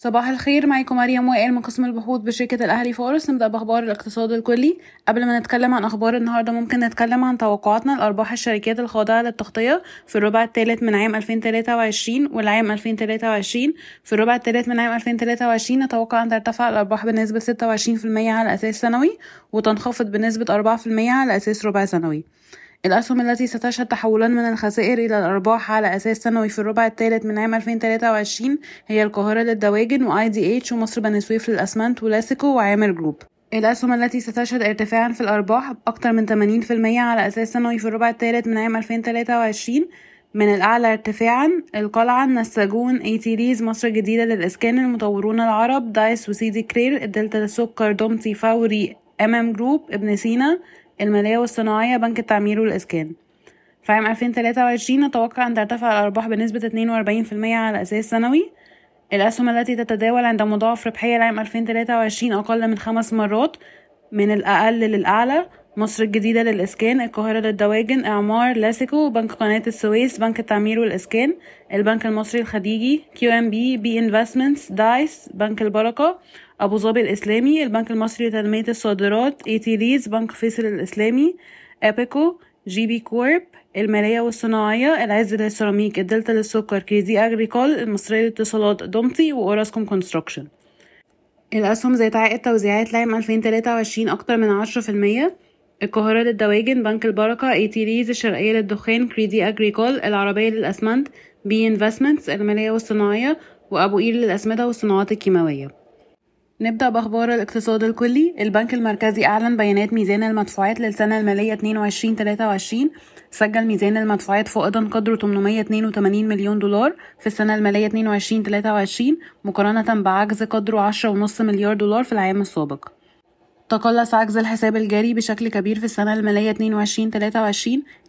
صباح الخير معاكم مريم وائل من قسم البحوث بشركة الأهلي فورس. نبدأ بأخبار الاقتصاد الكلي. قبل ما نتكلم عن أخبار النهاردة ممكن نتكلم عن توقعاتنا لأرباح الشركات الخاضعة للتغطية في الربع الثالث من عام 2023 والعام 2023 في الربع الثالث من عام 2023 نتوقع أن ترتفع الأرباح بنسبة 26% على أساس سنوي وتنخفض بنسبة 4% على أساس ربع سنوي. الأسهم التي ستشهد تحولا من الخسائر إلى الأرباح على أساس سنوي في الربع الثالث من عام 2023 هي القاهرة للدواجن و IDH ومصر بني سويف للأسمنت ولاسيكو وعامر جروب. الأسهم التي ستشهد ارتفاعا في الأرباح بأكثر من 80% على أساس سنوي في الربع الثالث من عام 2023 من الأعلى ارتفاعا القلعة النساجون AT Lease مصر الجديدة للإسكان المطورون العرب دايس وسيدي كرير الدلتا للسكر دومتي فوري MM Group ابن سينا. المالية والصناعية بنك التعمير والإسكان. في عام 2023 نتوقع أن ترتفع الأرباح بنسبة 42% على أساس سنوي. الأسهم التي تتداول عند مضاعف ربحية لعام 2023 أقل من خمس مرات من الأقل للأعلى. مصر الجديدة للإسكان القاهرة للدواجن إعمار لاسيكو بنك قناة السويس بنك التعمير والإسكان البنك المصري الخليجي QNB B Investments دايس بنك البركة. أبو ظبي الإسلامي البنك المصري لتنمية الصادرات AT Lease بنك فيصل الإسلامي إيبيكو GB Corp المالية والصناعية العز للسيراميك الدلتا للسكر كريدي أجريكول المصرية للاتصالات دومتي وأوراسكوم كونستراكشن. الأسهم ذات عائد توزيعات لعام 2023 أكتر من عشرة في المية. القاهرة للدواجن بنك البركة AT Lease الشرقية للدخان كريدي أجريكول العربية للأسمنت B Investments المالية والصناعية وأبو قير للأسمدة والصناعات الكيماوية. نبدأ بأخبار الاقتصاد الكلي. البنك المركزي أعلن بيانات ميزان المدفوعات للسنة المالية 22-23 سجل ميزان المدفوعات فائضا قدره 882 مليون دولار في السنة المالية 22-23 مقارنة بعجز قدره 10.5 مليار دولار في العام السابق. تقلص عجز الحساب الجاري بشكل كبير في السنة المالية 22-23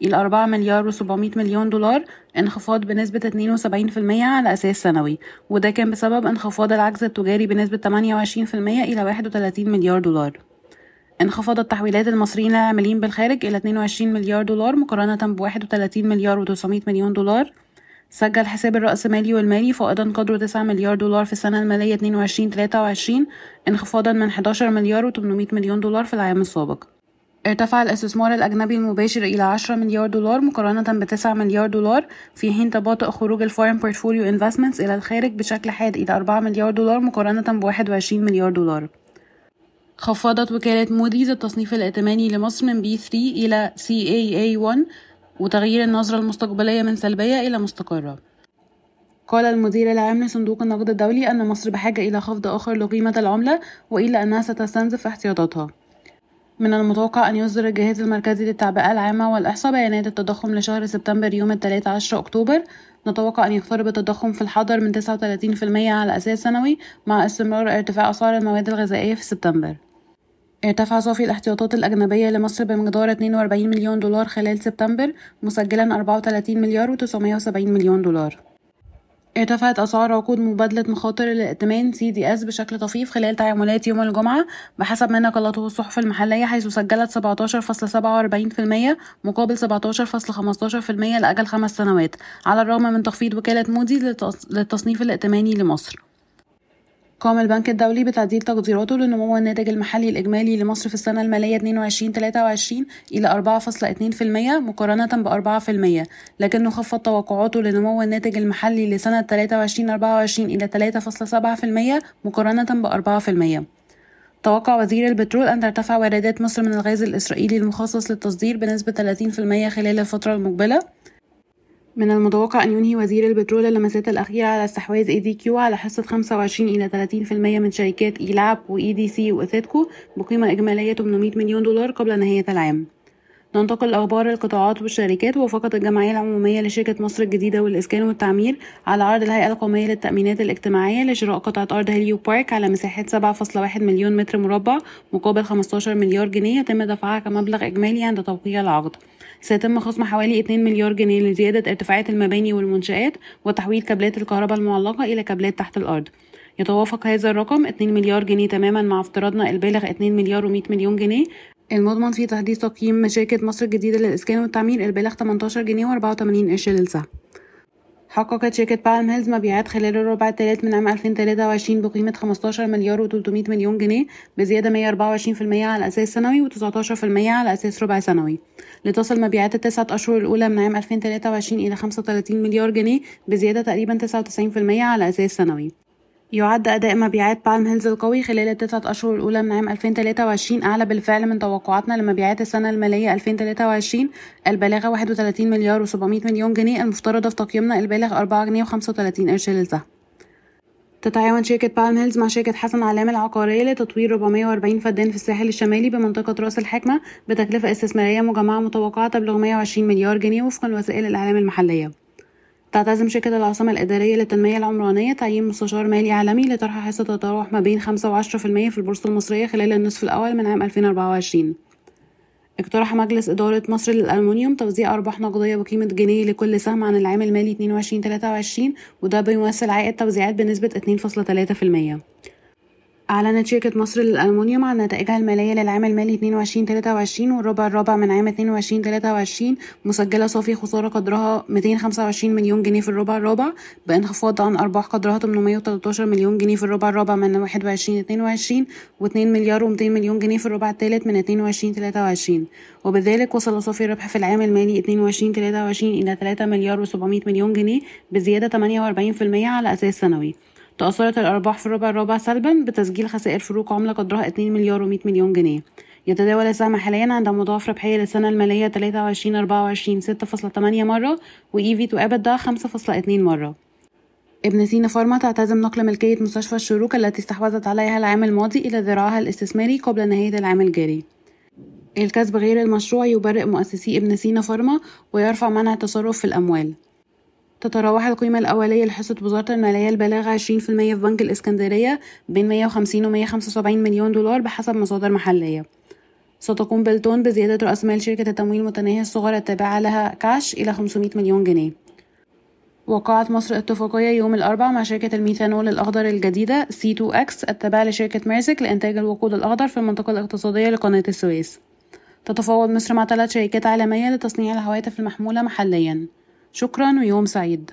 إلى 4 مليار و700 مليون دولار انخفاض بنسبة 72% على أساس سنوي وده كان بسبب انخفاض العجز التجاري بنسبة 28% إلى 31 مليار دولار. انخفضت تحويلات المصريين العاملين بالخارج إلى 22 مليار دولار مقارنة ب 31 مليار و900 مليون دولار سجل حساب الرأسمالي والمالي فائضا قدره 9 مليار دولار في السنة المالية 22-23 انخفاضا من 11 مليار و800 مليون دولار في العام السابق. ارتفع الاستثمار الأجنبي المباشر إلى 10 مليار دولار مقارنة ب 9 مليار دولار في حين تباطأ خروج ال foreign portfolio investments إلى الخارج بشكل حاد إلى 4 مليار دولار مقارنة ب 21 مليار دولار. خفضت وكالة موديز التصنيف الائتماني لمصر من B3 إلى CAA1 وتغيير النظرة المستقبلية من سلبية إلى مستقرة. قال المدير العام لصندوق النقد الدولي أن مصر بحاجة إلى خفض آخر لقيمة العملة وإلا أنها ستستنزف احتياطاتها. من المتوقع أن يصدر الجهاز المركزي للتعبئة العامة والإحصاء بيانات التضخم لشهر سبتمبر يوم الثلاثة عشر أكتوبر. نتوقع أن يقترب التضخم في الحضر من 39% على أساس سنوي مع استمرار ارتفاع أسعار المواد الغذائية في سبتمبر. ارتفع صافي الاحتياطات الأجنبية لمصر بمقدار 42 مليون دولار خلال سبتمبر مسجلا 34 مليار و970 مليون دولار. ارتفعت أسعار عقود مبادلة مخاطر الائتمان CDS بشكل طفيف خلال تعاملات يوم الجمعة بحسب ما نقلته الصحف المحلية حيث سجلت 17.47% مقابل 17.15% لأجل خمس سنوات على الرغم من تخفيض وكالة موديز للتصنيف الائتماني لمصر. قام البنك الدولي بتعديل تقديراته لنمو الناتج المحلي الإجمالي لمصر في السنة المالية 22-23 إلى 4.2% مقارنة ب 4% لكنه خفض توقعاته لنمو الناتج المحلي لسنة 23-24 إلى 3.7% مقارنة ب 4%. توقع وزير البترول أن ترتفع واردات مصر من الغاز الإسرائيلي المخصص للتصدير بنسبة 30% خلال الفترة المقبلة من المتوقع أن ينهي وزير البترول اللمسات الأخيرة على استحواذ ADQ على حصة 25 إلى 30% من شركات إيلاب وإي وإثيتكو بقيمة إجمالية 800 مليون دولار قبل نهاية العام. ننتقل لأخبار القطاعات والشركات وافقت الجمعية العمومية لشركة مصر الجديدة للإسكان والتعمير على عرض الهيئة القومية للتأمينات الاجتماعية لشراء قطعة أرض هيليو بارك على مساحة 7.1 مليون متر مربع مقابل 15 مليار جنيه يتم دفعها كمبلغ إجمالي عند توقيع العقد. سيتم خصم حوالي 2 مليار جنيه لزيادة ارتفاعات المباني والمنشآت وتحويل كابلات الكهرباء المعلقة إلى كابلات تحت الأرض. يتوافق هذا الرقم 2 مليار جنيه تماما مع افتراضنا البالغ 2 مليار و100 مليون جنيه. المضمن في تحديث تقييم شركة مصر الجديدة للإسكان والتعمير البالغ 18 جنيه و84 قرش للسهم. حققت شركة بالم هيلز مبيعات خلال الربع الثالث من عام 2023 بقيمة 15 مليار و300 مليون جنيه بزيادة 124% على أساس سنوي و19% على أساس ربع سنوي. لتصل مبيعات التسعة أشهر الأولى من عام 2023 إلى 35 مليار جنيه بزيادة تقريبا 99% على أساس سنوي. يعد أداء مبيعات بالم هيلز القوي خلال التسعة أشهر الأولى من عام 2023 أعلى بالفعل من توقعاتنا لمبيعات السنة المالية 2023 البالغة 31 مليار و700 مليون جنيه المفترضة في تقييمنا البالغ 4 جنيه و35 قرش للسهم تتعاون شركة بالم هيلز مع شركة حسن علام العقارية لتطوير 440 فدان في الساحل الشمالي بمنطقة رأس الحكمة بتكلفة استثمارية مجمعة متوقعة تبلغ 120 مليار جنيه وفقا لوسائل الإعلام المحلية. تعتزم شركة العاصمة الإدارية للتنمية العمرانية تعيين مستشار مالي عالمي لطرح حصة تتراوح ما بين 5 و 10% في البورصة المصرية خلال النصف الأول من عام 2024 اقترح مجلس إدارة مصر للألمنيوم توزيع أرباح نقدية بقيمة جنيه لكل سهم عن العام المالي 22-23 وده بيمثل عائد توزيعات بنسبة 2.3% أعلنت شركة مصر للألمنيوم عن نتائجها المالية للعام المالي 22-23 والربع الرابع من عام 22-23 مسجلة صافي خسارة قدرها 225 مليون جنيه في الربع الرابع بانخفاض عن أرباح قدرها 813 مليون جنيه في الربع الرابع من 21-22 و2 مليار و200 مليون جنيه في الربع الثالث من 22-23 وبذلك وصل صافي الربح في العام المالي 22-23 إلى 3 مليار و700 مليون جنيه بزيادة 48% على أساس سنوي تأثرت الأرباح في الربع الرابع سلبا بتسجيل خسائر فروق عملة قدرها 2 مليار و100 مليون جنيه. يتداول السهم حاليا عند مضاعف ربحية للسنة المالية 23 24 6.8 مرة و EV to EBITDA 5.2 مرة. ابن سينا فارما تعتزم نقل ملكية مستشفى الشروق التي استحوذت عليها العام الماضي إلى ذراعها الاستثماري قبل نهاية العام الجاري. الكسب غير المشروع يبرئ مؤسسي ابن سينا فارما ويرفع منع التصرف في الأموال. تتراوح القيمة الأولية لحصة وزارة المالية البالغة 20% في بنك الإسكندرية بين 150 و 175 مليون دولار بحسب مصادر محلية. ستقوم بلتون بزيادة رأس مال شركة التمويل متناهي الصغر التابعة لها كاش إلى 500 مليون جنيه. وقعت مصر اتفاقية يوم الأربعاء مع شركة الميثانول الأخضر الجديدة C2X التابعة لشركة ميرسك لإنتاج الوقود الأخضر في المنطقة الاقتصادية لقناة السويس. تتفاوض مصر مع ثلاث شركات عالمية لتصنيع الهواتف المحمولة محلياً. شكرا ويوم سعيد.